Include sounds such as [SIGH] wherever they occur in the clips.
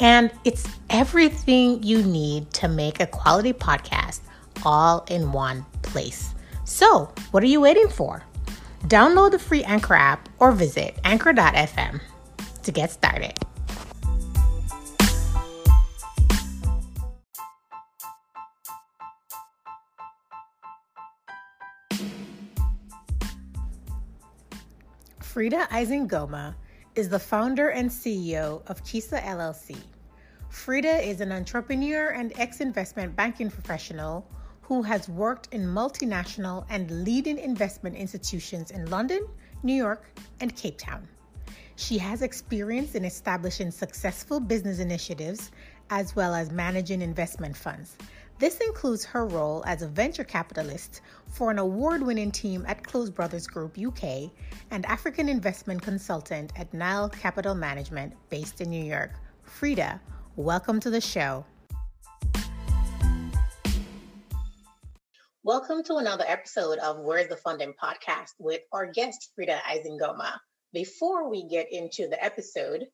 and it's everything you need to make a quality podcast all in one place. So, what are you waiting for? Download the free Anchor app or visit anchor.fm to get started. Frida Isingoma is the founder and CEO of Kisa LLC. Frida is an entrepreneur and ex investment banking professional who has worked in multinational and leading investment institutions in London, New York, and Cape Town. She has experience in establishing successful business initiatives as well as managing investment funds. This includes her role as a venture capitalist for an award winning team at Close Brothers Group UK and African investment consultant at Nile Capital Management based in New York. Frida, welcome to the show. Welcome to another episode of Where's the Funding podcast with our guest, Frida Isingoma. Before we get into the episode,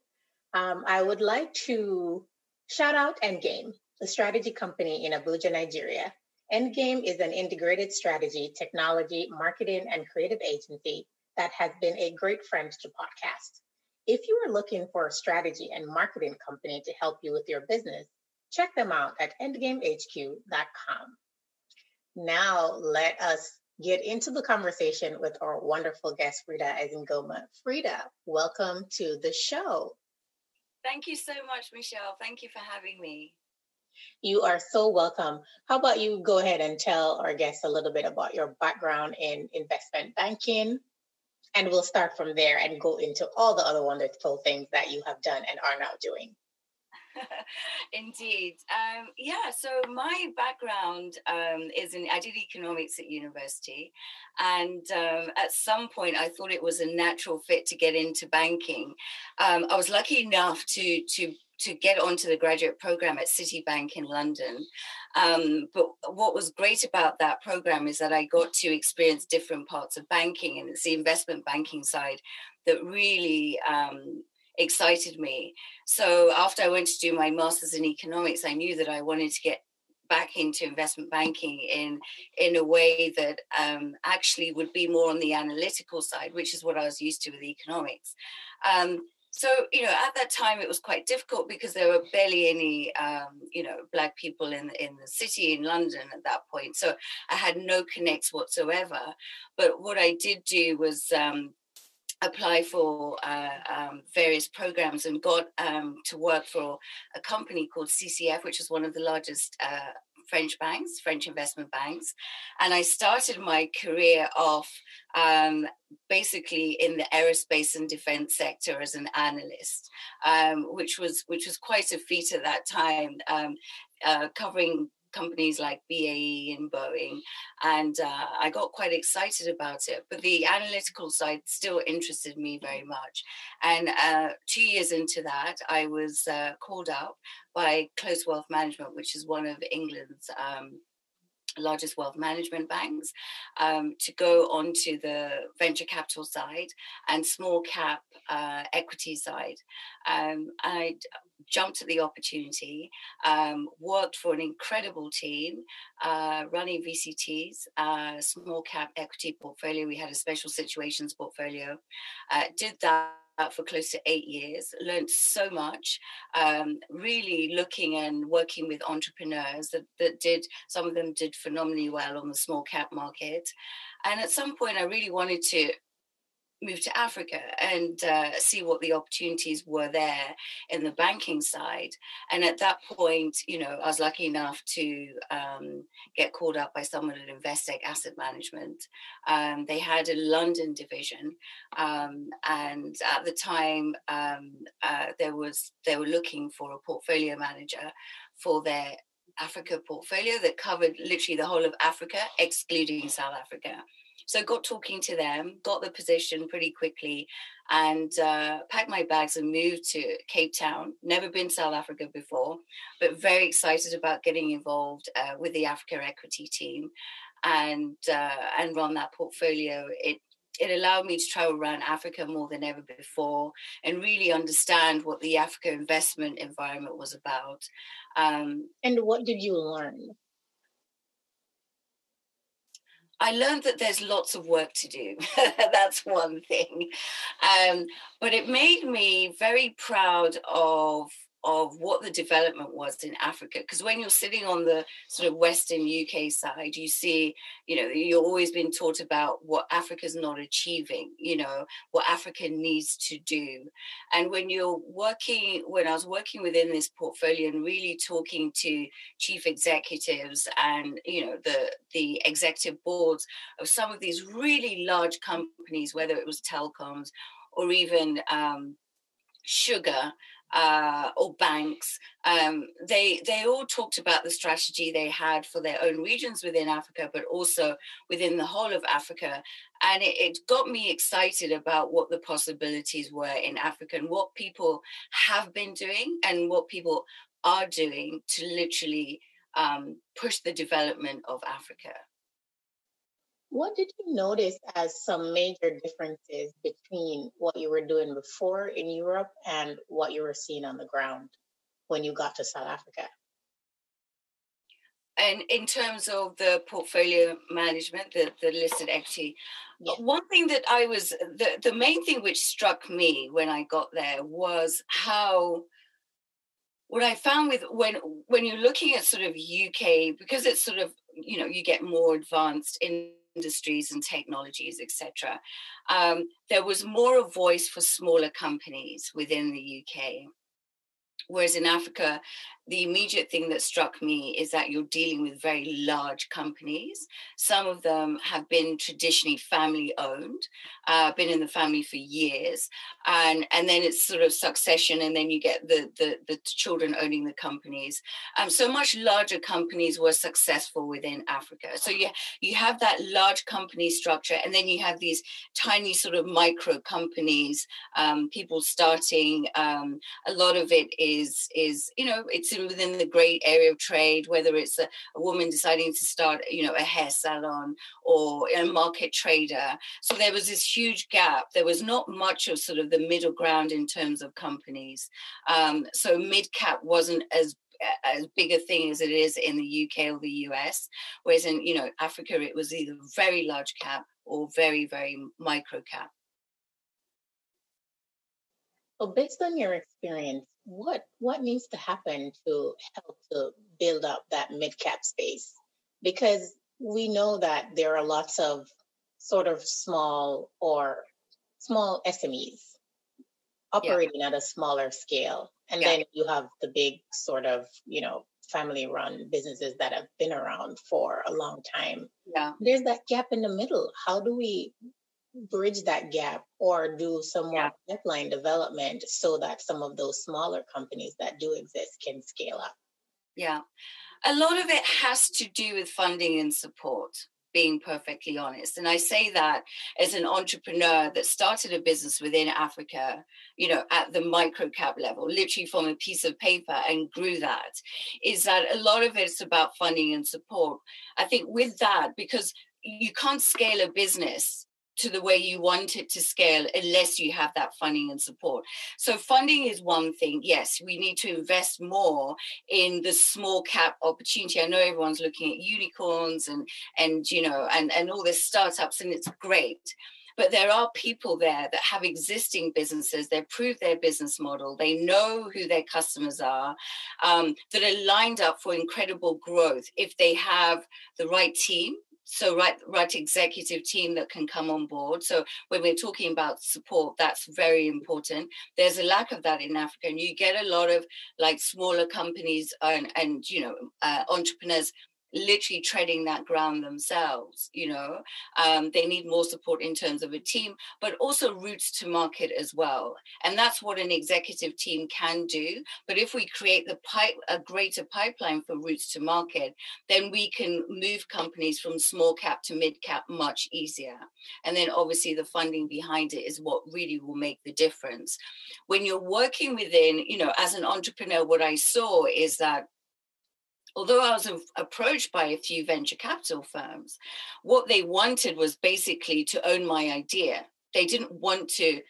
um, I would like to shout out Endgame a strategy company in Abuja, Nigeria. Endgame is an integrated strategy, technology, marketing, and creative agency that has been a great friend to podcast. If you are looking for a strategy and marketing company to help you with your business, check them out at endgamehq.com. Now, let us get into the conversation with our wonderful guest, Frida Isingoma. Frida, welcome to the show. Thank you so much, Michelle. Thank you for having me. You are so welcome. How about you go ahead and tell our guests a little bit about your background in investment banking? And we'll start from there and go into all the other wonderful things that you have done and are now doing. [LAUGHS] Indeed. Um, yeah, so my background um, is in, I did economics at university. And um, at some point, I thought it was a natural fit to get into banking. Um, I was lucky enough to, to to get onto the graduate program at Citibank in London. Um, but what was great about that program is that I got to experience different parts of banking, and it's the investment banking side that really um, excited me. So after I went to do my master's in economics, I knew that I wanted to get back into investment banking in in a way that um, actually would be more on the analytical side, which is what I was used to with economics. Um, so you know at that time it was quite difficult because there were barely any um, you know black people in in the city in london at that point. So i had no connects whatsoever. But what i did do was um, apply for uh, um, various programs and got um, to work for a company called CCF, which is one of the largest uh, French banks, French investment banks. And I started my career off um, basically in the aerospace and defense sector as an analyst, um, which was which was quite a feat at that time, um, uh, covering companies like BAE and Boeing, and uh, I got quite excited about it. But the analytical side still interested me very much. And uh, two years into that, I was uh, called up by Close Wealth Management, which is one of England's um, largest wealth management banks um, to go onto the venture capital side and small cap uh, equity side. Um, I jumped at the opportunity, um, worked for an incredible team uh, running VCTs, uh, small cap equity portfolio. We had a special situations portfolio. Uh, did that for close to eight years, learned so much, um, really looking and working with entrepreneurs that, that did, some of them did phenomenally well on the small cap market. And at some point, I really wanted to move to Africa and uh, see what the opportunities were there in the banking side. And at that point, you know, I was lucky enough to um, get called up by someone at Investec Asset Management. Um, they had a London division, um, and at the time, um, uh, there was they were looking for a portfolio manager for their Africa portfolio that covered literally the whole of Africa, excluding South Africa. So I got talking to them, got the position pretty quickly, and uh, packed my bags and moved to Cape Town. Never been South Africa before, but very excited about getting involved uh, with the Africa Equity team, and uh, and run that portfolio. It it allowed me to travel around Africa more than ever before and really understand what the Africa investment environment was about. Um, and what did you learn? I learned that there's lots of work to do. [LAUGHS] That's one thing. Um, but it made me very proud of of what the development was in Africa. Because when you're sitting on the sort of Western UK side, you see, you know, you're always been taught about what Africa's not achieving, you know, what Africa needs to do. And when you're working, when I was working within this portfolio and really talking to chief executives and, you know, the the executive boards of some of these really large companies, whether it was telecoms or even um, sugar uh, or banks, um, they they all talked about the strategy they had for their own regions within Africa, but also within the whole of Africa, and it, it got me excited about what the possibilities were in Africa and what people have been doing and what people are doing to literally um, push the development of Africa. What did you notice as some major differences between what you were doing before in Europe and what you were seeing on the ground when you got to South Africa? And in terms of the portfolio management, the, the listed equity, uh, yeah. one thing that I was, the, the main thing which struck me when I got there was how what I found with when when you're looking at sort of UK because it's sort of you know you get more advanced in industries and technologies, etc. Um, there was more of a voice for smaller companies within the UK. Whereas in Africa, the immediate thing that struck me is that you're dealing with very large companies. Some of them have been traditionally family owned, uh, been in the family for years, and and then it's sort of succession, and then you get the the, the children owning the companies. Um, so much larger companies were successful within Africa. So you you have that large company structure, and then you have these tiny sort of micro companies, um, people starting. Um, a lot of it is is you know it's within the great area of trade, whether it's a, a woman deciding to start, you know, a hair salon or a market trader. So there was this huge gap. There was not much of sort of the middle ground in terms of companies. Um, so mid cap wasn't as as big a thing as it is in the UK or the US. Whereas in you know Africa, it was either very large cap or very very micro cap. Well, based on your experience, what what needs to happen to help to build up that mid cap space? Because we know that there are lots of sort of small or small SMEs operating yeah. at a smaller scale. And yeah. then you have the big sort of, you know, family run businesses that have been around for a long time. Yeah. There's that gap in the middle. How do we bridge that gap or do some more yeah. pipeline development so that some of those smaller companies that do exist can scale up? Yeah. A lot of it has to do with funding and support being perfectly honest. And I say that as an entrepreneur that started a business within Africa, you know, at the micro cap level, literally from a piece of paper and grew that, is that a lot of it's about funding and support. I think with that, because you can't scale a business to the way you want it to scale unless you have that funding and support. So funding is one thing. Yes, we need to invest more in the small cap opportunity. I know everyone's looking at unicorns and and you know and and all this startups and it's great. But there are people there that have existing businesses. They've proved their business model. They know who their customers are, um, that are lined up for incredible growth if they have the right team, so right right executive team that can come on board. So when we're talking about support that's very important. There's a lack of that in africa and you get a lot of like smaller companies and and you know uh, entrepreneurs literally treading that ground themselves you know? Um, they need more support in terms of a team but also routes to market as well. And that's what an executive team can do. But if we create the pipe a greater pipeline for routes to market then we can move companies from small cap to mid cap much easier. And then obviously the funding behind it is what really will make the difference. When you're working within you know as an entrepreneur what i saw is that although I was approached by a few venture capital firms, what they wanted was basically to own my idea. They didn't want to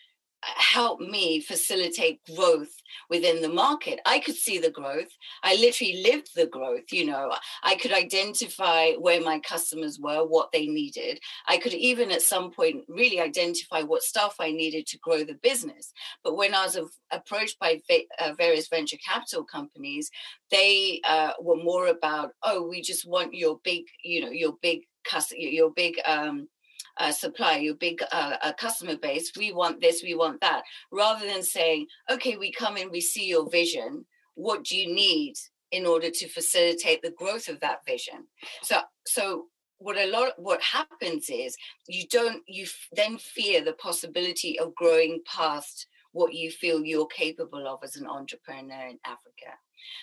help me facilitate growth within the market. I could see the growth. I literally lived the growth. You know, I could identify where my customers were, what they needed. I could even at some point really identify what stuff I needed to grow the business. But when I was approached by uh, various venture capital companies, they uh, were more about, oh, we just want your big, you know, your big customer, your big um, uh, supply, your big uh, customer base. We want this, we want that, rather than saying, okay, we come in, we see your vision. What do you need in order to facilitate the growth of that vision? So, so what a lot what happens is you don't you then fear the possibility of growing past what you feel you're capable of as an entrepreneur in Africa.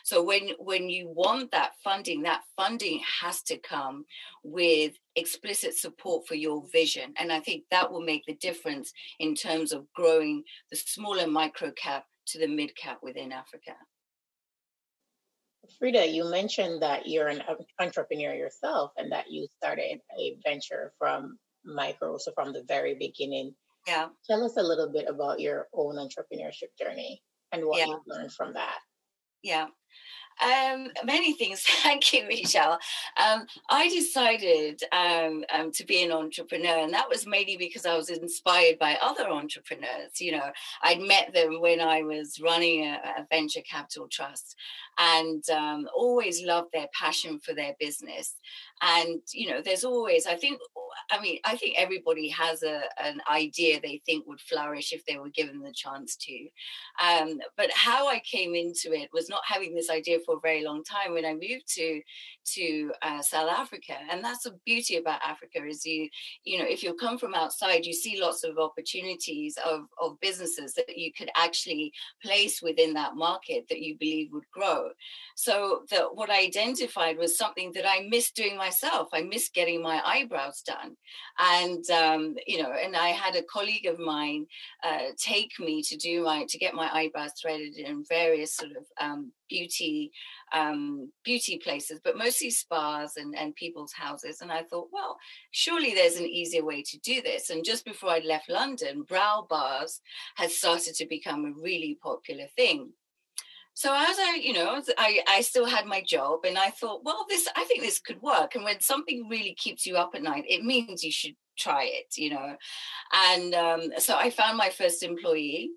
So when when you want that funding, that funding has to come with explicit support for your vision. And I think that will make the difference in terms of growing the smaller micro cap to the mid cap within Africa. Frida, you mentioned that you're an entrepreneur yourself and that you started a venture from micro, so from the very beginning. Yeah. Tell us a little bit about your own entrepreneurship journey and what yeah. you learned from that. Yeah. Um, many things. [LAUGHS] Thank you, Michelle. Um, I decided um, um, to be an entrepreneur, and that was mainly because I was inspired by other entrepreneurs. You know, I'd met them when I was running a, a venture capital trust, and um, always loved their passion for their business. And you know, there's always, I think, I mean, I think everybody has a, an idea they think would flourish if they were given the chance to. Um, but how I came into it was not having this idea for a very long time. When I moved to to uh, South Africa, and that's the beauty about Africa is you, you know, if you come from outside, you see lots of opportunities of of businesses that you could actually place within that market that you believe would grow. So that what I identified was something that I missed doing myself. I missed getting my eyebrows done, and um, you know, and I had a colleague of mine uh, take me to do my to get my eyebrows threaded in various sort of um, beauty um, beauty places, but mostly spas and, and people's houses. And I thought, well, surely there's an easier way to do this. And just before I left London, brow bars had started to become a really popular thing. So as I, you know, I, I still had my job and I thought, well, this, I think this could work. And when something really keeps you up at night, it means you should try it, you know. And um, so I found my first employee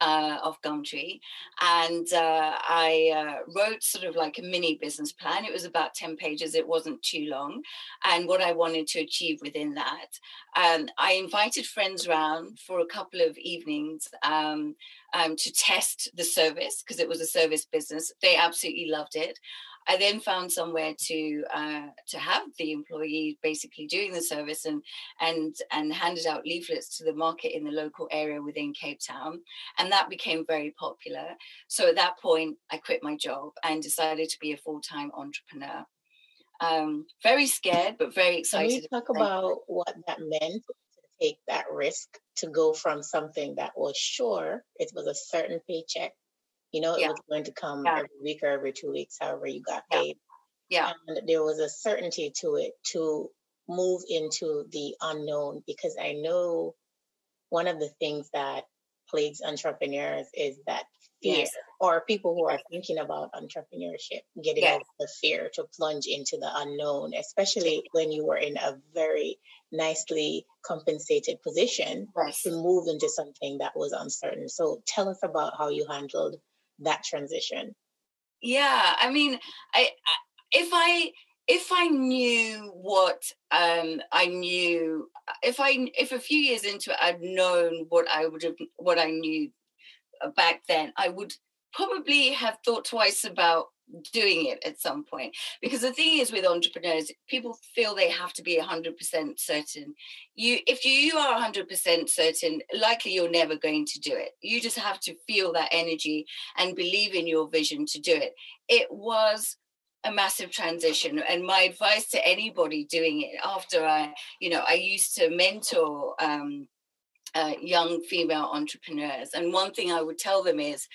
uh, of Gumtree, and uh, I uh, wrote sort of like a mini business plan. It was about ten pages. It wasn't too long, and what I wanted to achieve within that. Um, I invited friends around for a couple of evenings um, um, to test the service because it was a service business. They absolutely loved it. I then found somewhere to uh, to have the employee basically doing the service and and and handed out leaflets to the market in the local area within Cape Town, and that became very popular. So at that point, I quit my job and decided to be a full time entrepreneur. Um, very scared, but very excited. Can you talk about what that meant to take that risk to go from something that was sure it was a certain paycheck you know, it yeah. was going to come yeah. every week or every two weeks, however you got paid. Yeah. And there was a certainty to it to move into the unknown because I know one of the things that plagues entrepreneurs is that fear yes. or people who are thinking about entrepreneurship getting yes. over the fear to plunge into the unknown especially when you were in a very nicely compensated position yes. to move into something that was uncertain so tell us about how you handled that transition? Yeah, I mean, I, if I if I knew what um, I knew, if I if a few years into it I'd known what I would have what I knew back then, I would probably have thought twice about doing it at some point because the thing is with entrepreneurs people feel they have to be 100% certain. You if you are 100% certain likely you're never going to do it. You just have to feel that energy and believe in your vision to do it. It was a massive transition and my advice to anybody doing it after i you know i used to mentor um, uh, young female entrepreneurs and one thing i would tell them is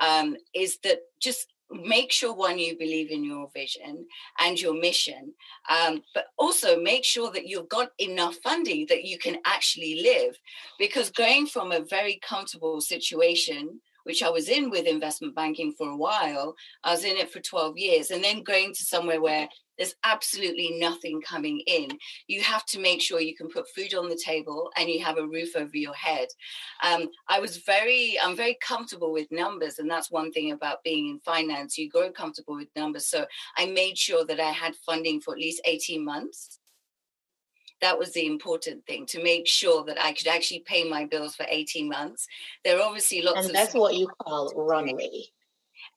um, is that just make sure one you believe in your vision and your mission um, but also make sure that you've got enough funding that you can actually live because going from a very comfortable situation which I was in with investment banking for a while. I was in it for 12 years and then going to somewhere where there's absolutely nothing coming in. You have to make sure you can put food on the table and you have a roof over your head. Um, I was very, I'm very comfortable with numbers, and that's one thing about being in finance. You grow comfortable with numbers. So I made sure that I had funding for at least 18 months that was the important thing to make sure that I could actually pay my bills for 18 months. There are obviously lots and of. that's what you call runway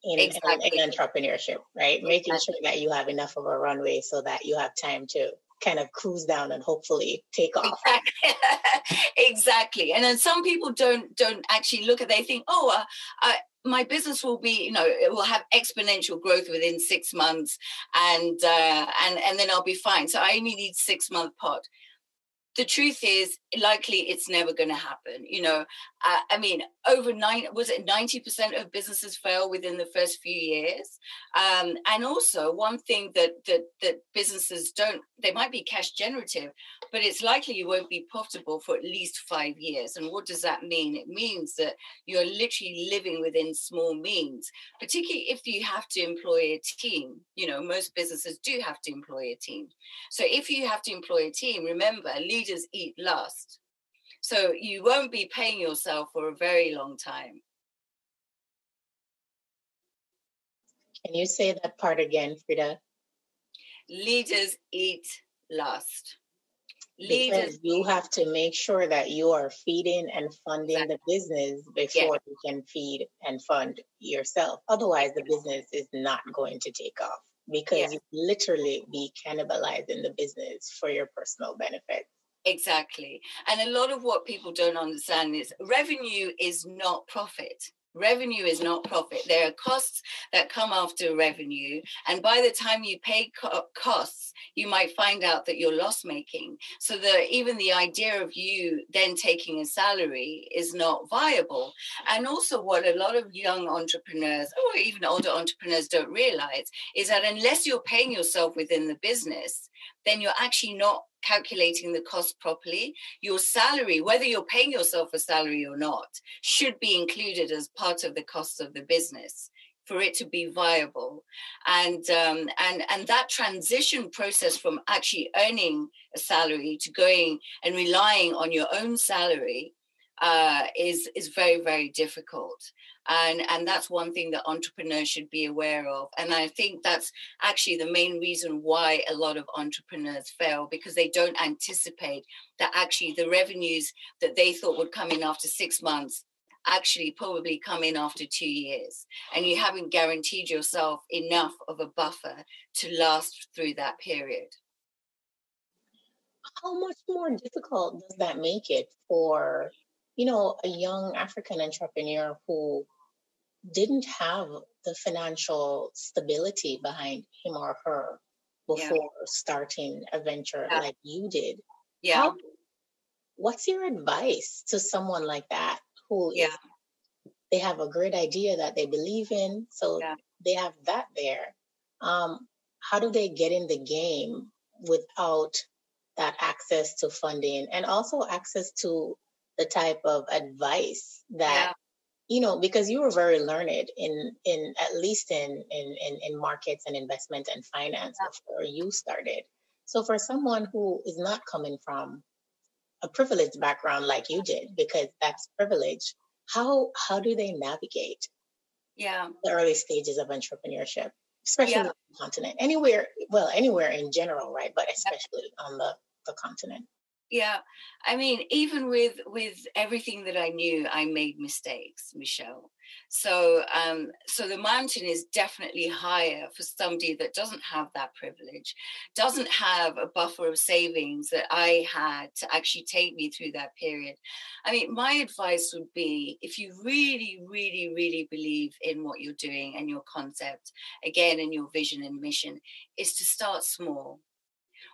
in, exactly. in, in entrepreneurship, right? Exactly. Making sure that you have enough of a runway so that you have time to kind of cruise down and hopefully take off. Exactly. [LAUGHS] exactly. And then some people don't don't actually look at. They think, oh, uh, I, my business will be you know it will have exponential growth within six months and uh, and and then i'll be fine so i only need six month pot the truth is likely it's never going to happen you know? Uh, i mean over nine was it 90% of businesses fail within the first few years? Um, and also one thing that, that that businesses don't they might be cash generative but it's likely you won't be profitable for at least five years. And what does that mean? It means that you're literally living within small means particularly if you have to employ a team. You know most businesses do have to employ a team. So if you have to employ a team remember leaders eat last so you won't be paying yourself for a very long time. Can you say that part again, Frida? Leaders eat last. Leaders because you have to make sure that you are feeding and funding exactly. the business before yeah. you can feed and fund yourself. Otherwise, the business is not going to take off because yeah. you literally be cannibalizing the business for your personal benefit. Exactly. And a lot of what people don't understand is revenue is not profit. Revenue is not profit. There are costs that come after revenue. And by the time you pay co- costs, you might find out that you're loss making. So that even the idea of you then taking a salary is not viable. And also, what a lot of young entrepreneurs or even older entrepreneurs don't realize is that unless you're paying yourself within the business, then you're actually not calculating the cost properly. Your salary, whether you're paying yourself a salary or not, should be included as part of the cost of the business for it to be viable and um, and and that transition process from actually earning a salary to going and relying on your own salary uh, is is very very difficult and and that's one thing that entrepreneurs should be aware of and i think that's actually the main reason why a lot of entrepreneurs fail because they don't anticipate that actually the revenues that they thought would come in after 6 months actually probably come in after 2 years and you haven't guaranteed yourself enough of a buffer to last through that period. How much more difficult does that make it for you know, a young African entrepreneur who didn't have the financial stability behind him or her before yeah. starting a venture yeah. like you did. Yeah. How, what's your advice to someone like that who yeah. They have a great idea that they believe in, so yeah. they have that there. Um, how do they get in the game without that access to funding and also access to the type of advice that yeah. you know because you were very learned in in at least in in in, in markets and investment and finance yeah. before you started so for someone who is not coming from a privileged background like you did because that's privilege how how do they navigate yeah the early stages of entrepreneurship especially yeah. on the continent. Anywhere, well, anywhere in general, right? But especially on the, the continent. Yeah. I mean, even with with everything that I knew, I made mistakes, Michelle. So um, so the mountain is definitely higher for somebody that doesn't have that privilege, doesn't have a buffer of savings that I had to actually take me through that period. I mean, my advice would be if you really, really, really believe in what you're doing and your concept, again, in your vision and mission, is to start small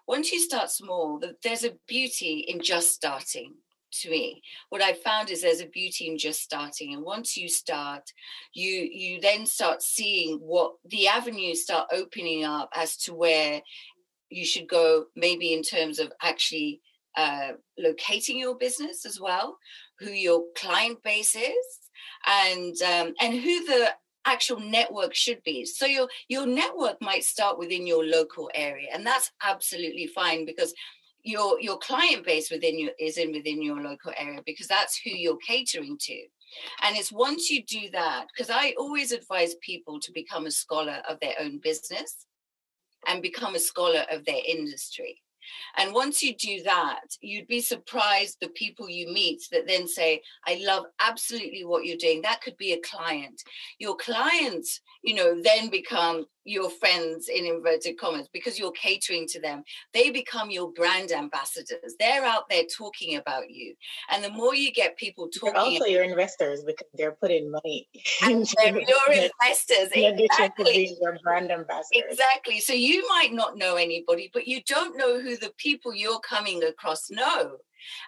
once you start small, there's a beauty in just starting to me. What i found is there's a beauty in just starting and once you start you you then start seeing what the avenues start opening up as to where you should go maybe in terms of actually uh, locating your business as well who your client base is and um, and who the actual network should be. So your your network might start within your local area, and that's absolutely fine because your your client base within you is in within your local area because that's who you're catering to. And it's once you do that, because I always advise people to become a scholar of their own business and become a scholar of their industry. And once you do that, you'd be surprised the people you meet that then say, I love absolutely what you're doing. That could be a client. Your clients, you know, then become your friends in inverted commas because you're catering to them. They become your brand ambassadors. They're out there talking about you. And the more you get people talking. They're also your investors because they're putting money. [LAUGHS] And they're your investors. In addition to being your brand ambassadors. Exactly. So you might not know anybody, but you don't know who the people you're coming across know.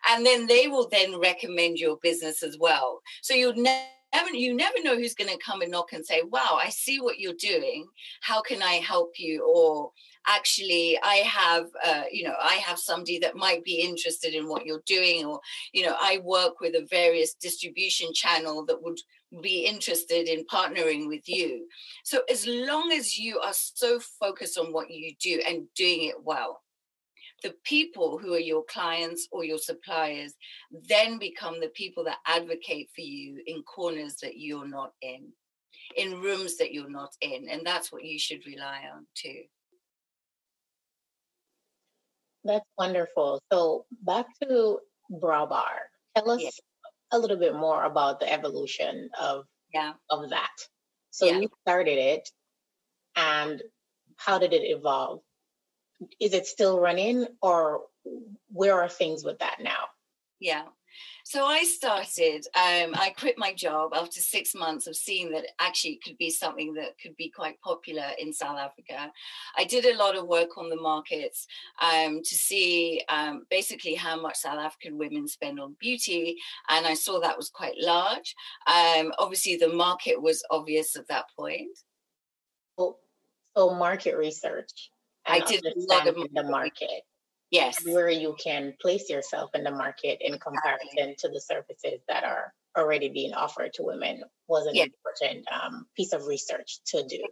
And then they will then recommend your business as well. So you'll never never you never know who's going to come and knock and say wow i see what you're doing. How can i help you? Or actually i have uh, you know i have somebody that might be interested in what you're doing or you know i work with a various distribution channel that would be interested in partnering with you. So as long as you are so focused on what you do and doing it well the people who are your clients or your suppliers then become the people that advocate for you in corners that you're not in, in rooms that you're not in. And that's what you should rely on too. That's wonderful. So back to Browbar. Tell us yeah. a little bit more about the evolution of yeah. of that. So yeah. you started it and how did it evolve? Is it still running or where are things with that now? Yeah. So I started, um, I quit my job after six months of seeing that actually it could be something that could be quite popular in South Africa. I did a lot of work on the markets um, to see um, basically how much South African women spend on beauty. And I saw that was quite large. Um, obviously, the market was obvious at that point. Well, so market research. I did a lot the market. Yes. Where you can place yourself in the market in comparison to the services that are already being offered to women was an yes. important um, piece of research to do.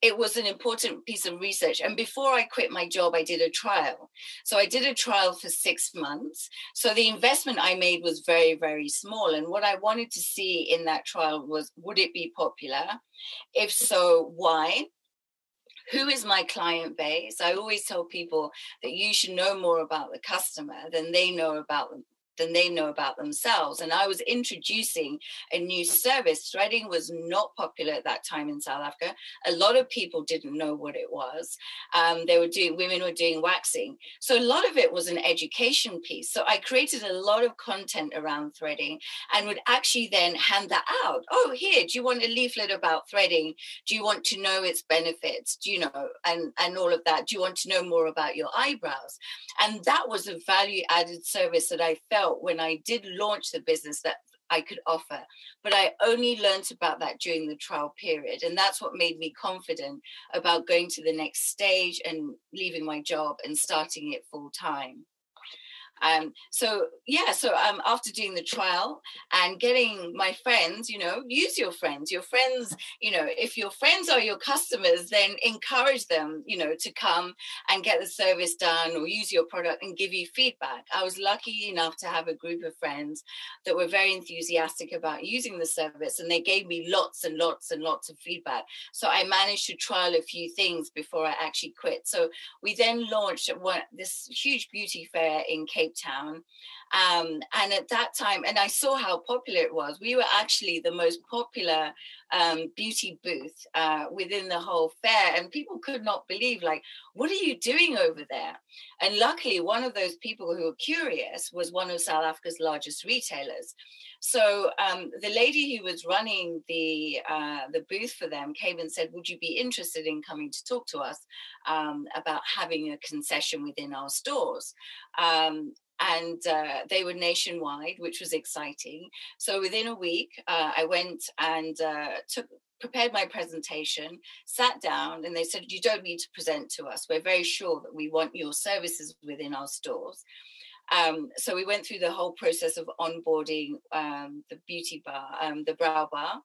It was an important piece of research. And before I quit my job, I did a trial. So I did a trial for six months. So the investment I made was very, very small. And what I wanted to see in that trial was would it be popular? If so, why? Who is my client base? I always tell people that you should know more about the customer than they know about than they know about themselves. And I was introducing a new service. Threading was not popular at that time in South Africa. A lot of people didn't know what it was. Um, they were doing, women were doing waxing. So a lot of it was an education piece. So I created a lot of content around threading and would actually then hand that out. Oh, here, do you want a leaflet about threading? Do you want to know its benefits? Do you know, and, and all of that? Do you want to know more about your eyebrows? And that was a value added service that I felt when I did launch the business that I could offer. But I only learned about that during the trial period. And that's what made me confident about going to the next stage and leaving my job and starting it full time. Um, so yeah, so um, after doing the trial and getting my friends, you know, use your friends. Your friends, you know, if your friends are your customers, then encourage them, you know, to come and get the service done or use your product and give you feedback. I was lucky enough to have a group of friends that were very enthusiastic about using the service, and they gave me lots and lots and lots of feedback. So I managed to trial a few things before I actually quit. So we then launched one, this huge beauty fair in Cape Town. Um, and at that time, and I saw how popular it was, we were actually the most popular um, beauty booth uh, within the whole fair. And people could not believe, like, what are you doing over there? And luckily, one of those people who were curious was one of South Africa's largest retailers. So um, the lady who was running the uh, the booth for them came and said, "Would you be interested in coming to talk to us um, about having a concession within our stores?" Um, and uh, they were nationwide, which was exciting. So within a week, uh, I went and uh, took prepared my presentation, sat down, and they said, You don't need to present to us. We're very sure that we want your services within our stores. Um, so we went through the whole process of onboarding um, the beauty bar, um, the brow bar,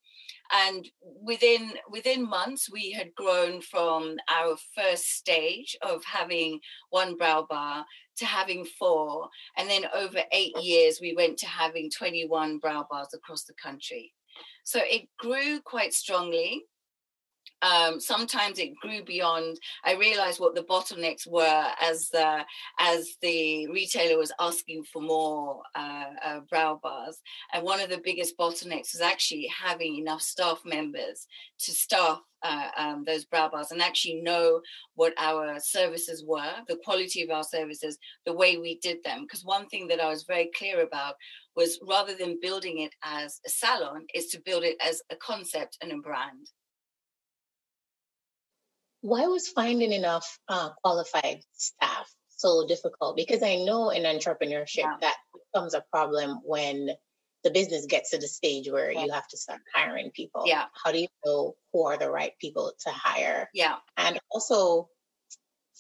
and within within months we had grown from our first stage of having one brow bar to having four, and then over eight years we went to having 21 brow bars across the country. So it grew quite strongly um, sometimes it grew beyond. I realized what the bottlenecks were as the as the retailer was asking for more uh, uh, brow bars, and one of the biggest bottlenecks was actually having enough staff members to staff uh, um, those brow bars and actually know what our services were, the quality of our services, the way we did them. Because one thing that I was very clear about was rather than building it as a salon, is to build it as a concept and a brand why was finding enough uh, qualified staff so difficult? Because I know in entrepreneurship yeah. that becomes a problem when the business gets to the stage where yeah. you have to start hiring people. Yeah. How do you know who are the right people to hire? Yeah. And also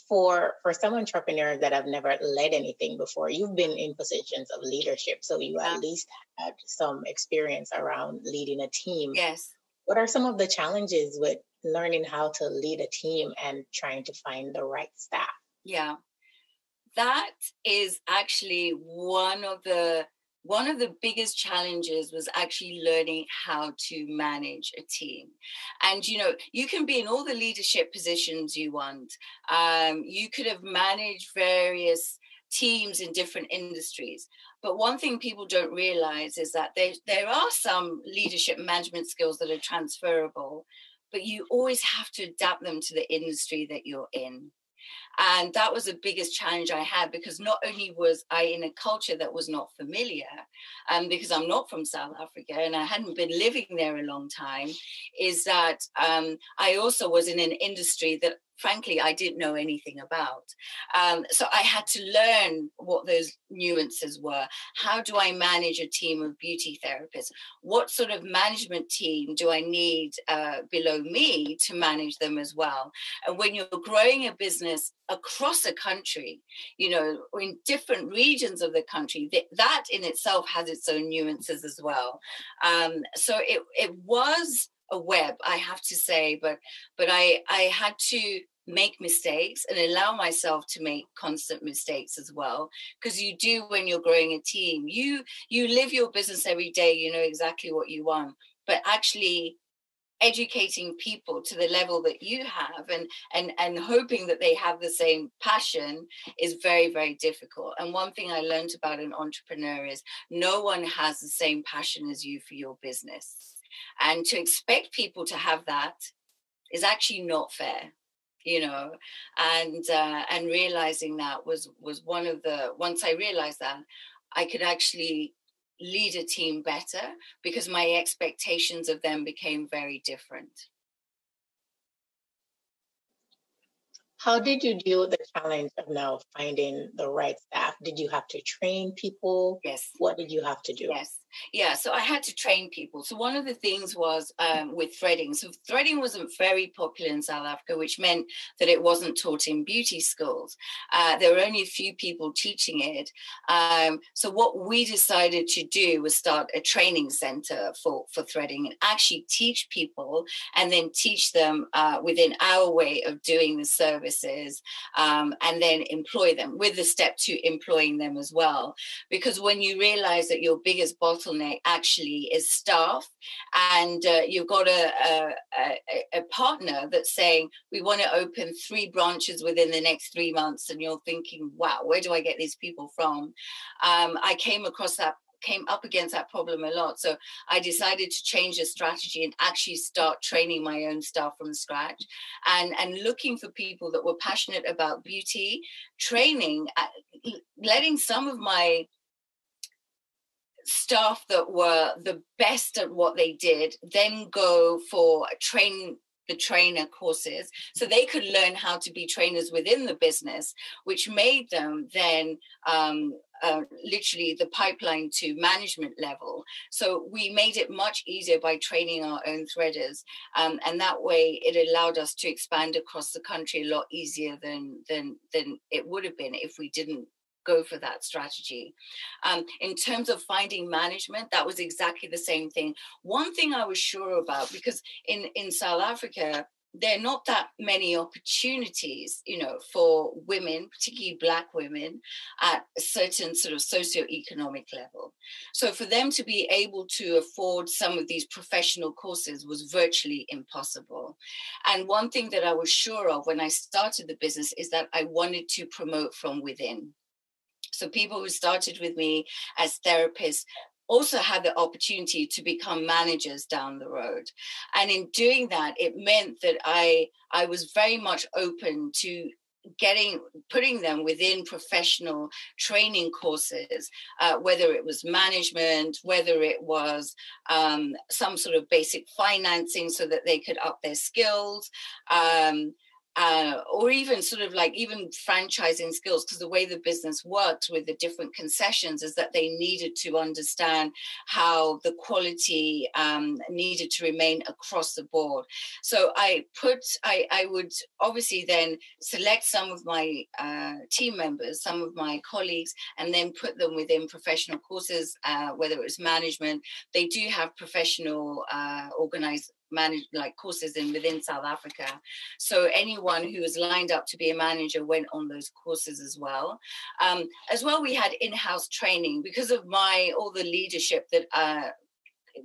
for for some entrepreneurs that have never led anything before, you've been in positions of leadership. So you yeah. at least had some experience around leading a team. Yes. What are some of the challenges with learning how to lead a team and trying to find the right staff. Yeah. That is actually one of the one of the biggest challenges was actually learning how to manage a team and you know you can be in all the leadership positions you want um, you could have managed various teams in different industries but one thing people don't realize is that there, there are some leadership management skills that are transferable but you always have to adapt them to the industry that you're in. And that was the biggest challenge I had because not only was I in a culture that was not familiar, um, because I'm not from South Africa and I hadn't been living there a long time, is that um, I also was in an industry that frankly I didn't know anything about. Um, so I had to learn what those nuances were. How do I manage a team of beauty therapists? What sort of management team do I need uh, below me to manage them as well? And when you're growing a business across a country, you know, in different regions of the country, that, that in itself has its own nuances as well. Um, so it, it was a web i have to say but but i i had to make mistakes and allow myself to make constant mistakes as well. Because you do when you're growing a team. You you live your business every day you know exactly what you want. But actually educating people to the level that you have and and and hoping that they have the same passion is very very difficult. And one thing i learned about an entrepreneur is no one has the same passion as you for your business. And to expect people to have that is actually not fair you know? And uh, and realizing that was was one of the once i realized that i could actually lead a team better because my expectations of them became very different. How did you deal with the challenge of now finding the right staff? Did you have to train people? Yes. What did you have to do? Yes Yeah, so I had to train people. So one of the things was um, with threading. So threading wasn't very popular in South Africa, which meant that it wasn't taught in beauty schools. Uh, there were only a few people teaching it. Um, so what we decided to do was start a training center for for threading and actually teach people, and then teach them uh, within our way of doing the services, um, and then employ them with the step to employing them as well. Because when you realize that your biggest bottleneck actually is staff, and uh, you've got a, a, a, partner that's saying, We want to open three branches within the next three months, and you're thinking, Wow, where do I get these people from? Um, I came across that came up against that problem a lot. So I decided to change the strategy and actually start training my own staff from scratch and, and looking for people that were passionate about beauty, training, uh, letting some of my staff that were the best at what they did then go for train the trainer courses so they could learn how to be trainers within the business which made them then um, uh, literally the pipeline to management level. So we made it much easier by training our own threaders um, and that way it allowed us to expand across the country a lot easier than than than it would have been if we didn't go for that strategy. Um, in terms of finding management, that was exactly the same thing. One thing I was sure about, because in, in South Africa, there are not that many opportunities, you know, for women, particularly Black women, at a certain sort of socio-economic level. So for them to be able to afford some of these professional courses was virtually impossible. And one thing that I was sure of when I started the business is that I wanted to promote from within. So people who started with me as therapists also had the opportunity to become managers down the road. And in doing that it meant that i i was very much open to getting putting them within professional training courses uh, whether it was management whether it was um, some sort of basic financing so that they could up their skills um, uh, or even sort of like even franchising skills because the way the business worked with the different concessions is that they needed to understand how the quality um, needed to remain across the board. So i put i i would obviously then select some of my uh, team members some of my colleagues and then put them within professional courses uh, whether it was management. They do have professional uh, organized manage like courses in within South Africa. So anyone who was lined up to be a manager went on those courses as well. Um, as well, we had in-house training because of my all the leadership that uh,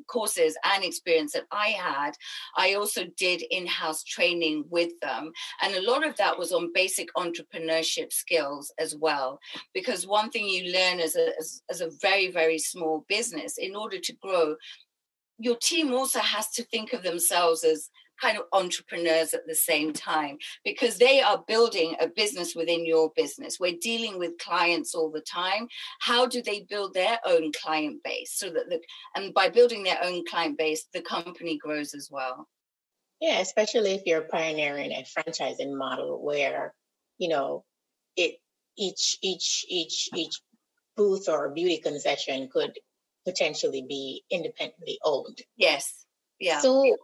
courses and experience that I had, I also did in house training with them. And a lot of that was on basic entrepreneurship skills as well. Because one thing you learn as a, as, as a very, very small business, in order to grow, your team also has to think of themselves as kind of entrepreneurs at the same time because they are building a business within your business. We're dealing with clients all the time. How do they build their own client base so that the and by building their own client base, the company grows as well. Yeah, especially if you're pioneering a franchising model where, you know, it each each each each booth or beauty concession could potentially be independently owned. Yes. Yeah. So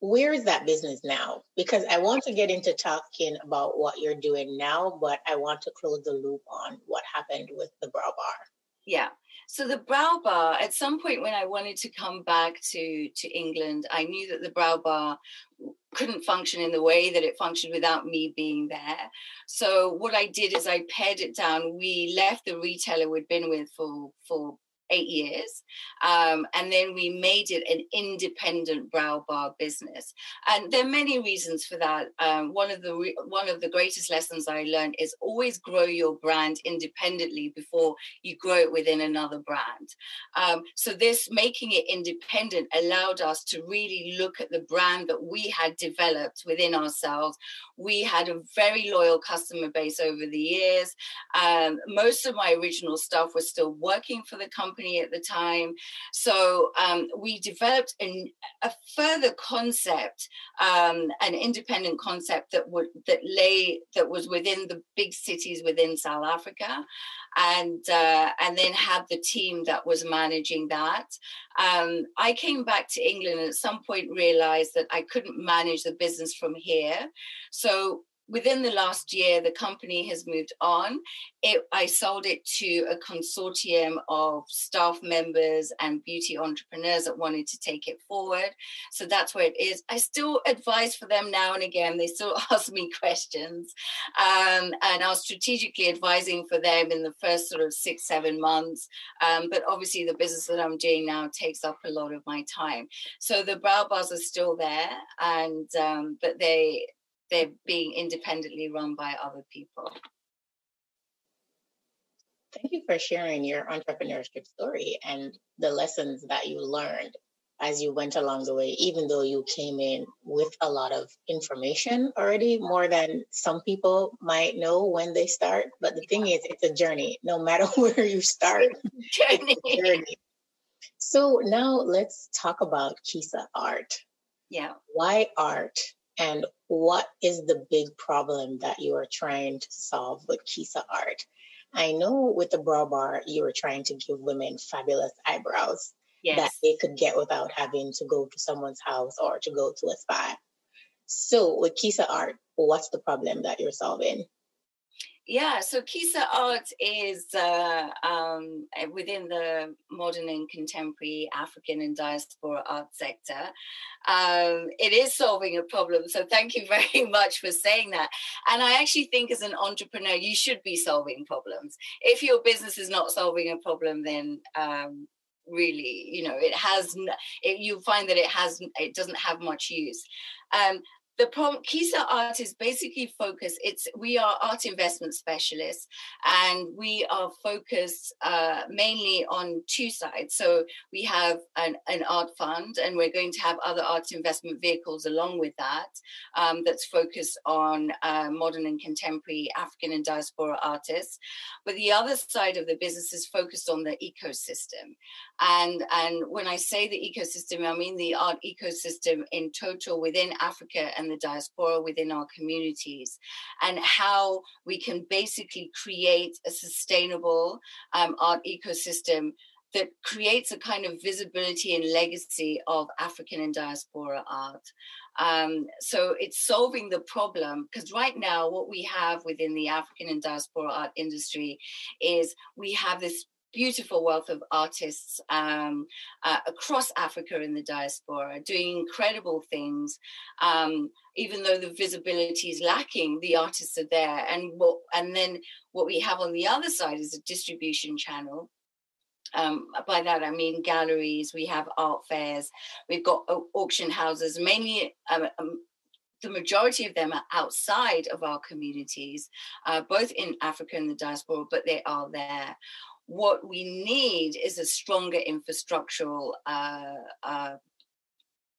where is that business now? Because I want to get into talking about what you're doing now, but I want to close the loop on what happened with the brow bar. Yeah. So the brow bar, at some point when I wanted to come back to to England, I knew that the brow bar couldn't function in the way that it functioned without me being there. So what I did is I pared it down. We left the retailer we'd been with for for eight years. Um, and then we made it an independent brow bar business. And there are many reasons for that. Um, one of the re- one of the greatest lessons I learned is always grow your brand independently before you grow it within another brand. Um, so this making it independent allowed us to really look at the brand that we had developed within ourselves. We had a very loyal customer base over the years. Um, most of my original stuff was still working for the company company at the time. So um, we developed an, a further concept, um, an independent concept that would that lay that was within the big cities within South Africa, and uh, and then had the team that was managing that. Um, I came back to England and at some point realized that I couldn't manage the business from here. So within the last year, the company has moved on. It, I sold it to a consortium of staff members and beauty entrepreneurs that wanted to take it forward. So that's where it is. I still advise for them now and again. They still [LAUGHS] ask me questions. Um, and I was strategically advising for them in the first sort of six, seven months. Um, but obviously, the business that I'm doing now takes up a lot of my time. So the brow bars are still there, and um, but they they're being independently run by other people. Thank you for sharing your entrepreneurship story and the lessons that you learned as you went along the way, even though you came in with a lot of information already, more than some people might know when they start. But the thing is, it's a journey, no matter [LAUGHS] where you start. Journey. journey. So now let's talk about Kisa art. Yeah. Why art? And what is the big problem that you are trying to solve with Kisa art? I know with the brow bar, you were trying to give women fabulous eyebrows yes. that they could get without having to go to someone's house or to go to a spa. So with Kisa art, what's the problem that you're solving? Yeah, so Kisa art is uh, um, eh, within the modern and contemporary African and diaspora art sector. Um, it is solving a problem. So thank you [LAUGHS] very much for saying that. And I actually think as an entrepreneur, you should be solving problems. If your business is not solving a problem, then um, really you know it has it, you find that it has it doesn't have much use um, the problem kisa art is basically focused it's we are art investment specialists and we are focused uh, mainly on two sides. So we have an, an, art fund and we're going to have other art investment vehicles along with that um, that's focused on uh, modern and contemporary african and diaspora artists. But the other side of the business is focused on the ecosystem and and when i say the ecosystem i mean the art ecosystem in total within africa and the diaspora within our communities and how we can basically create a sustainable um, art ecosystem that creates a kind of visibility and legacy of African and diaspora art. Um, so it's solving the problem because right now, what we have within the African and diaspora art industry is we have this beautiful wealth of artists um, uh, across Africa in the diaspora doing incredible things. Um, even though the visibility is lacking, the artists are there. And what, and then what we have on the other side is a distribution channel. Um, by that I mean galleries. We have art fairs. We've got auction houses, mainly um, um, the majority of them are outside of our communities, uh, both in Africa and the diaspora, but they are there what we need is a stronger infrastructural uh, uh,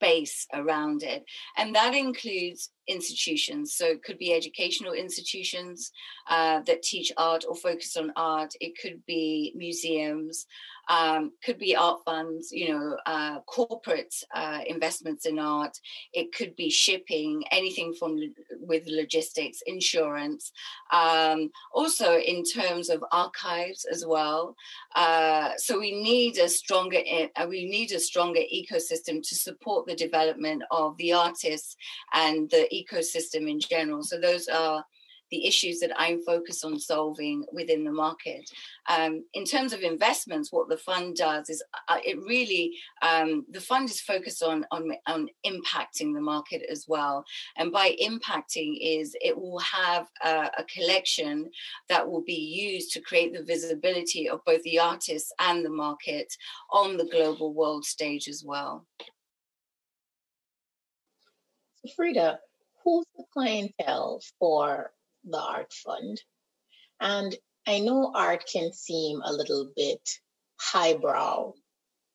base around it. And that includes institutions. So it could be educational institutions uh, that teach art or focus on art. It could be museums, um, could be art funds, you know, uh, corporate uh, investments in art. It could be shipping, anything from with logistics, insurance. Um, also in terms of archives as well. Uh, so we need a stronger uh, we need a stronger ecosystem to support the development of the artists and the ecosystem in general. So those are the issues that I'm focused on solving within the market. Um, in terms of investments, what the fund does is uh, it really um, the fund is focused on, on on impacting the market as well. And by impacting is it will have a, a collection that will be used to create the visibility of both the artists and the market on the global world stage as well. Frida, who's the clientele for the art fund? And I know art can seem a little bit highbrow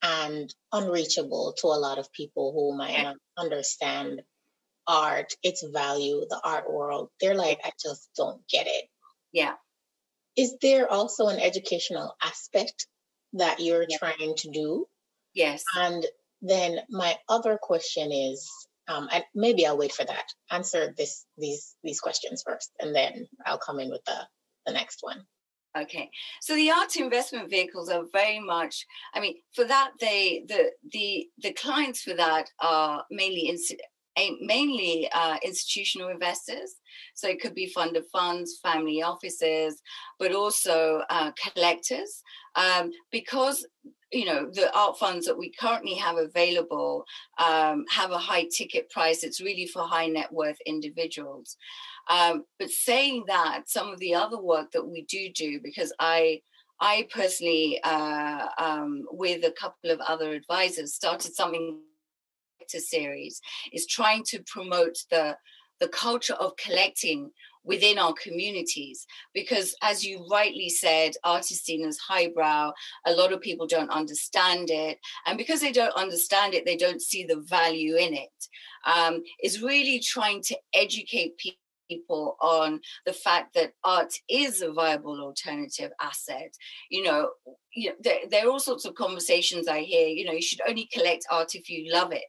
and unreachable to a lot of people who might not understand art, its value, the art world. They're like, I just don't get it. Yeah. Is there also an educational aspect that you're yeah. trying to do. Yes. And then my other question is, um, and maybe I'll wait for that. Answer this these these questions first, and then I'll come in with the the next one. Okay, so the art investment vehicles are very much. I mean, for that, they the the the clients for that are mainly mainly uh, institutional investors. So it could be fund of funds, family offices, but also uh, collectors, um, because you know the art funds that we currently have available um, have a high ticket price. It's really for high net worth individuals. Um, but saying that, some of the other work that we do do, because I I personally, uh, um, with a couple of other advisors, started something series is trying to promote the the culture of collecting within our communities because as you rightly said art is seen as highbrow a lot of people don't understand it and because they don't understand it they don't see the value in it. Um, is really trying to educate people people on the fact that art is a viable alternative asset. You know, you know there, there, are all sorts of conversations I hear. You know, you should only collect art if you love it.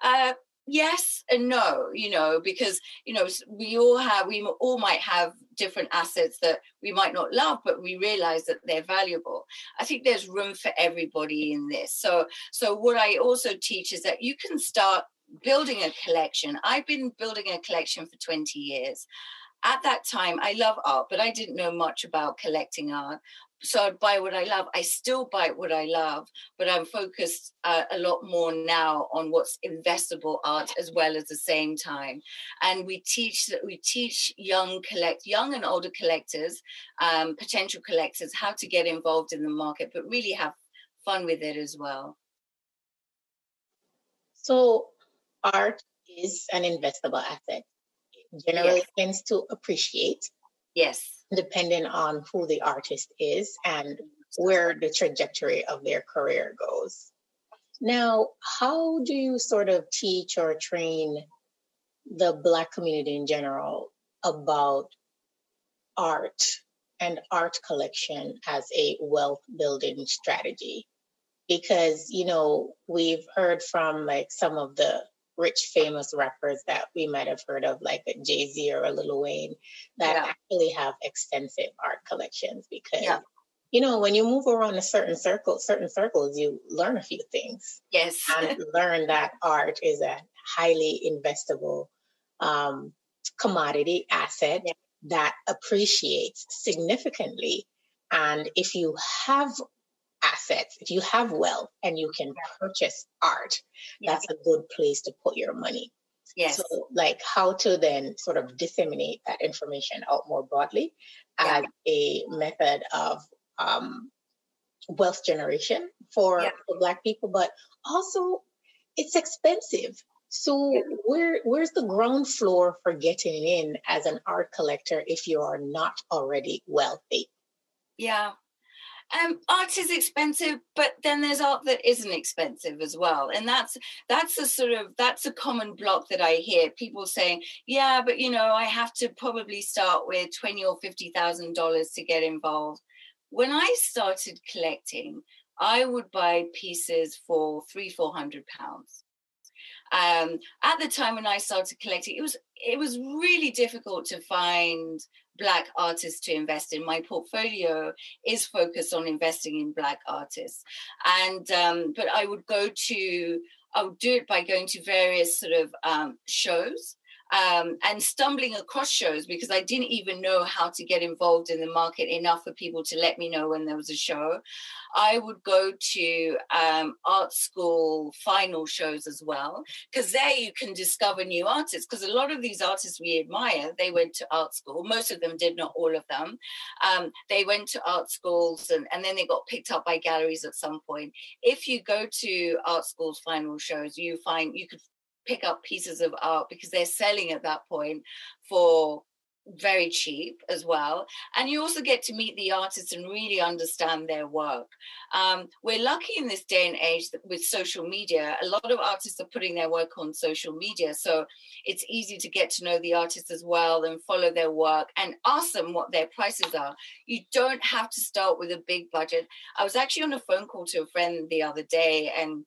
Uh, yes and no you know because you know we all have we all might have different assets that we might not love but we realize that they're valuable i think there's room for everybody in this so so what i also teach is that you can start building a collection. I've been building a collection for 20 years. At that time, I love art, but I didn't know much about collecting art. So I'd buy what I love. I still buy what I love, but I'm focused uh, a lot more now on what's investable art as well as the same time. And we teach that we teach young collect young and older collectors, um, potential collectors, how to get involved in the market, but really have fun with it as well. So art is an investable asset. It generally yes. tends to appreciate. Yes. Depending on who the artist is and where the trajectory of their career goes. Now, how do you sort of teach or train the Black community in general about art and art collection as a wealth building strategy? Because, you know, we've heard from like some of the rich famous rappers that we might have heard of like a jay-z or a lil wayne that yeah. actually have extensive art collections because yeah. you know when you move around a certain circle certain circles you learn a few things yes and [LAUGHS] learn that art is a highly investable um, commodity asset yeah. that appreciates significantly and if you have assets, if you have wealth and you can purchase art, that's a good place to put your money. Yes. So, like, how to then sort of disseminate that information out more broadly yeah. as a method of um, wealth generation for, yeah. for Black people, but also it's expensive. So, where where's the ground floor for getting in as an art collector if you are not already wealthy? Yeah, um, art is expensive, but then there's art that isn't expensive as well, and that's that's a sort of that's a common block that I hear people saying, yeah, but you know, I have to probably start with twenty or fifty thousand dollars to get involved. When I started collecting, I would buy pieces for three, four hundred pounds. Um, at the time when I started collecting, it was it was really difficult to find black artists to invest in. My portfolio is focused on investing in black artists, and um, but I would go to I would do it by going to various sort of um, shows um, and stumbling across shows because I didn't even know how to get involved in the market enough for people to let me know when there was a show. I would go to um, art school final shows as well because there you can discover new artists because a lot of these artists we admire they went to art school. Most of them did not all of them. Um, they went to art schools and, and then they got picked up by galleries at some point. If you go to art schools final shows you find you could pick up pieces of art because they're selling at that point for very cheap as well. And you also get to meet the artists and really understand their work. Um, we're lucky in this day and age that with social media, a lot of artists are putting their work on social media. So it's easy to get to know the artists as well and follow their work and ask them what their prices are. You don't have to start with a big budget. I was actually on a phone call to a friend the other day and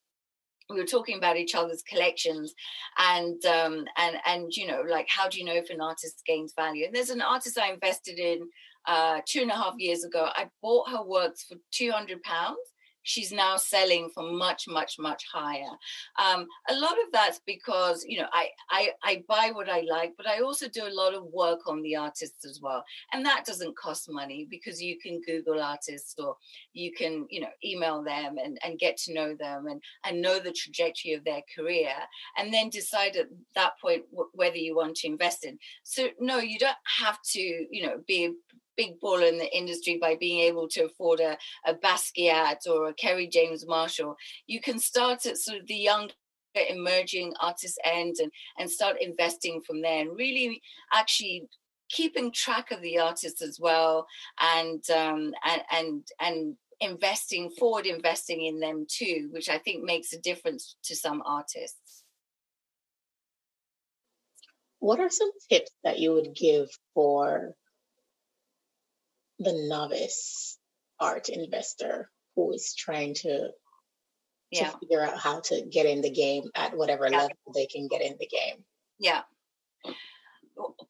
we were talking about each other's collections and um, and and you know like how do you know if an artist gains value? And there's an artist i invested in uh, two and a half years ago. I bought her works for 200 pounds she's now selling for much much much higher. Um, a lot of that's because you know I, I i buy what i like but i also do a lot of work on the artists as well. And that doesn't cost money because you can google artists or you can you know email them and, and get to know them and and know the trajectory of their career and then decide at that point w- whether you want to invest in. So no you don't have to you know be big baller in the industry by being able to afford a, a Basquiat or a Kerry James Marshall. You can start at sort of the young emerging artist end and, and start investing from there and really actually keeping track of the artists as well and um, and and and investing forward investing in them too which i think makes a difference to some artists what are some tips that you would give for the novice art investor who is trying to yeah. to figure out how to get in the game at whatever yeah. level they can get in the game. Yeah.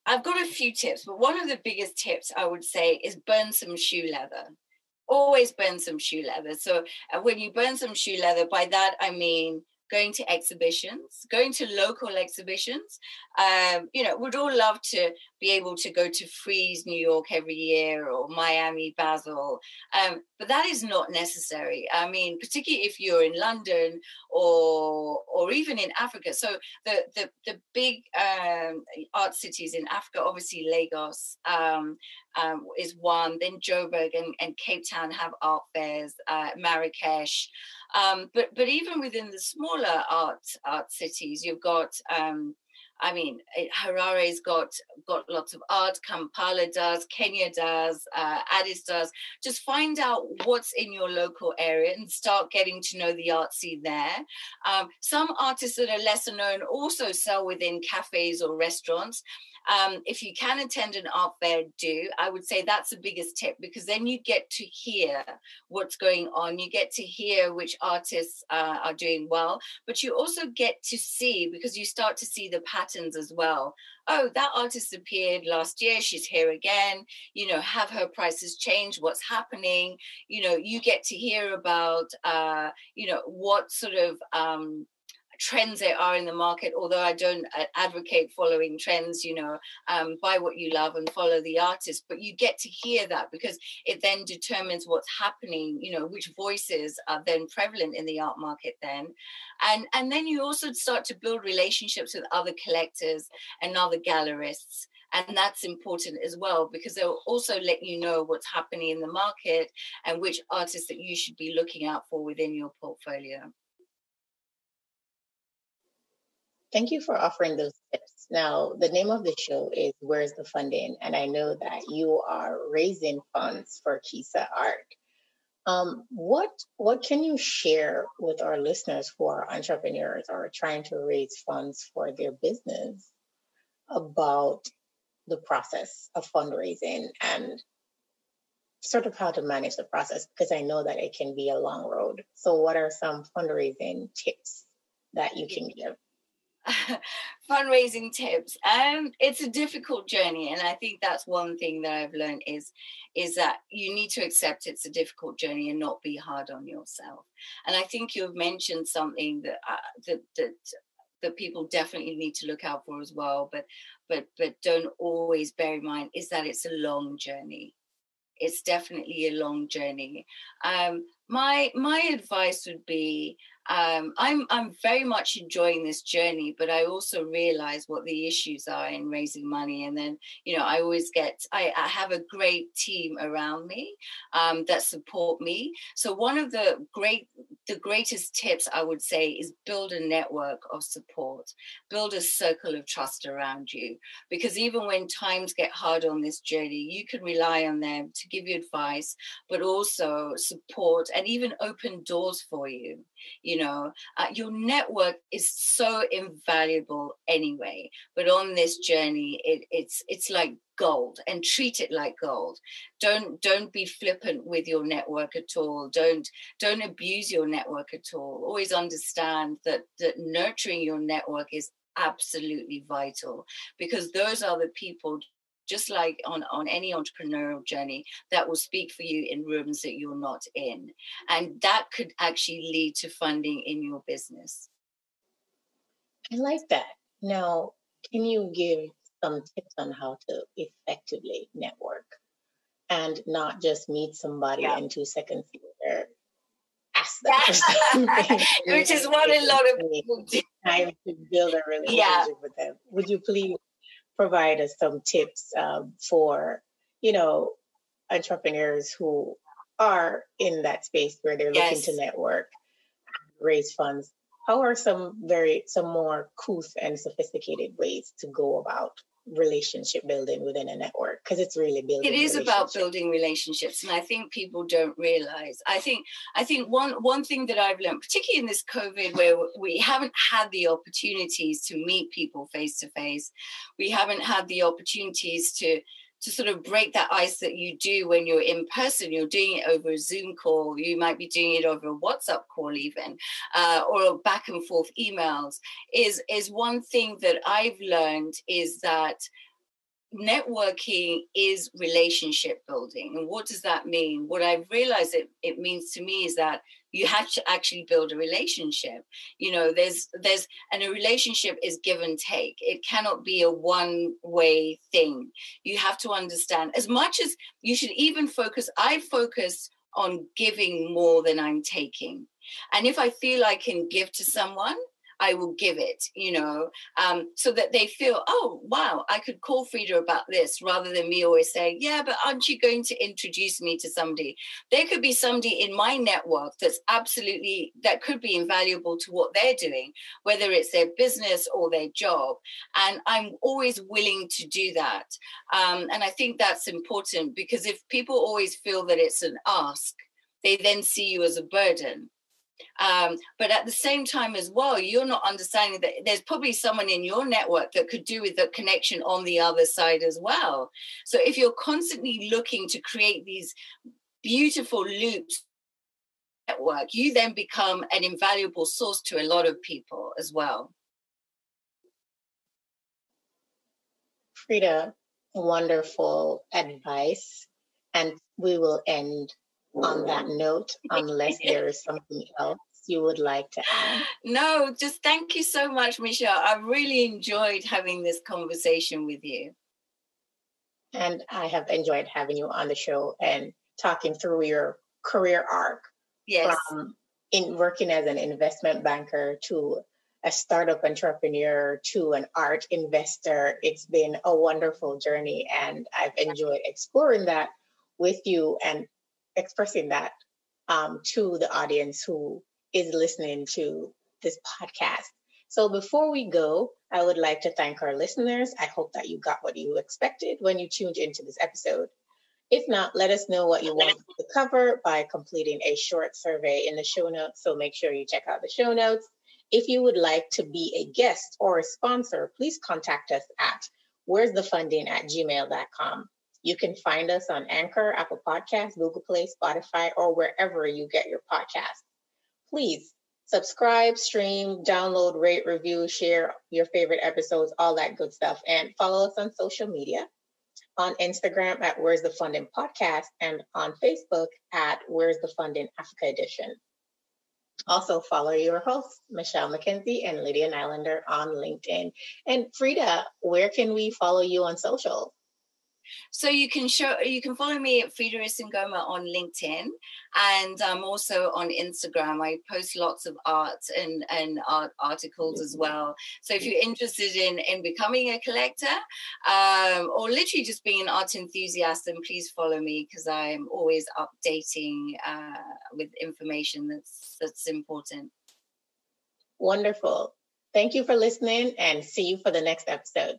I've got a few tips, but one of the biggest tips I would say is burn some shoe leather. Always burn some shoe leather. So uh, when you burn some shoe leather, by that I mean going to exhibitions, going to local exhibitions. Um, you know—we'd all love to be able to go to Frieze, New York every year or Miami, Basel. Um, but that is not necessary. I mean, particularly if you're in London or or even in Africa. So the the, the big um, art cities in Africa, obviously Lagos um, um, is one. Then Joburg and, and Cape Town have art fairs. Uh, Marrakesh. Um, but but even within the smaller art art cities, you've got um, I mean, Harare's got got lots of art. Kampala does, Kenya does, uh, Addis does. Just find out what's in your local area and start getting to know the art scene there. Um, some artists that are lesser known also sell within cafes or restaurants. Um, if you can attend an art fair, do. I would say that's the biggest tip because then you get to hear what's going on. You get to hear which artists uh, are doing well, but you also get to see because you start to see the patterns as well. Oh, that artist appeared last year. She's here again. You know, have her prices changed? What's happening? You know, you get to hear about, uh, you know, what sort of um, trends there are in the market although i don't uh, advocate following trends you know um, buy what you love and follow the artist but you get to hear that because it then determines what's happening you know which voices are then prevalent in the art market then. And and then you also start to build relationships with other collectors and other gallerists and that's important as well because they'll also let you know what's happening in the market and which artists that you should be looking out for within your portfolio Thank you for offering those tips. Now, the name of the show is Where's the Funding? And I know that you are raising funds for Kisa Art. Um, what what can you share with our listeners who are entrepreneurs or trying to raise funds for their business about the process of fundraising and sort of how to manage the process? Because I know that it can be a long road. So, what are some fundraising tips that you can give? [LAUGHS] fundraising tips. Um it's a difficult journey and i think that's one thing that i've learned is is that you need to accept it's a difficult journey and not be hard on yourself. And i think you've mentioned something that uh, that that that people definitely need to look out for as well but but but don't always bear in mind is that it's a long journey. It's definitely a long journey. Um my my advice would be um, I'm I'm very much enjoying this journey, but I also realize what the issues are in raising money. And then, you know, I always get I, I have a great team around me um, that support me. So one of the great the greatest tips I would say is build a network of support, build a circle of trust around you. Because even when times get hard on this journey, you can rely on them to give you advice, but also support and even open doors for you. You know uh, your network is so invaluable anyway but on this journey it, it's it's like gold and treat it like gold. Don't don't be flippant with your network at all. Don't don't abuse your network at all. Always understand that that nurturing your network is absolutely vital because those are the people just like on, on any entrepreneurial journey, that will speak for you in rooms that you're not in. And that could actually lead to funding in your business. I like that. Now, can you give some tips on how to effectively network and not just meet somebody yeah. in two seconds later? Ask them [LAUGHS] [LAUGHS] Which is what a lot of people do. Time to build a relationship yeah. with them. Would you please provide us some tips um, for, you know, entrepreneurs who are in that space where they're yes. looking to network, raise funds. How are some very some more couth and sophisticated ways to go about relationship building within a network because it's really building it is about building relationships and i think people don't realize. I think i think one one thing that i've learned particularly in this covid where we haven't had the opportunities to meet people face to face we haven't had the opportunities to to sort of break that ice that you do when you're in person. You're doing it over a Zoom call, you might be doing it over a WhatsApp call, even, uh, or back and forth emails. Is is one thing that I've learned is that networking is relationship building. And what does that mean? What I realize it, it means to me is that you have to actually build a relationship. You know there's there's and a relationship is give and take. It cannot be a one way thing. You have to understand as much as you should even focus i focus on giving more than i'm taking. And if i feel i can give to someone I will give it, you know, um, so that they feel, oh, wow, I could call Frida about this rather than me always saying, yeah, but aren't you going to introduce me to somebody? There could be somebody in my network that's absolutely, that could be invaluable to what they're doing, whether it's their business or their job. And I'm always willing to do that. Um, and I think that's important because if people always feel that it's an ask, they then see you as a burden. Um, but at the same time, as well, you're not understanding that there's probably someone in your network that could do with the connection on the other side as well. So if you're constantly looking to create these beautiful loops network, you then become an invaluable source to a lot of people as well. Frida, wonderful advice. And we will end on that note, unless [LAUGHS] there is something else you would like to add? No, just thank you so much, Michelle. I really enjoyed having this conversation with you. And I have enjoyed having you on the show and talking through your career arc. Yes. From in working as an investment banker to a startup entrepreneur to an art investor. It's been a wonderful journey and I've enjoyed exploring that with you and expressing that um, to the audience who is listening to this podcast. So before we go, I would like to thank our listeners. I hope that you got what you expected when you tuned into this episode. If not, let us know what you want to cover by completing a short survey in the show notes. So make sure you check out the show notes. If you would like to be a guest or a sponsor, please contact us at where's the funding at gmail.com. You can find us on Anchor, Apple Podcasts, Google Play, Spotify, or wherever you get your podcasts. Please subscribe, stream, download, rate, review, share your favorite episodes, all that good stuff. And follow us on social media on Instagram at Where's the Funding Podcast and on Facebook at Where's the Funding Africa Edition. Also, follow your hosts, Michelle McKenzie and Lydia Nylander on LinkedIn. And Frida, where can we follow you on social? So you can show you can follow me at Frida Isingoma on LinkedIn, and I'm also on Instagram. I post lots of art and and art articles as well. So if you're interested in in becoming a collector, um, or literally just being an art enthusiast, then please follow me because I'm always updating uh, with information that's that's important. Wonderful. Thank you for listening, and see you for the next episode.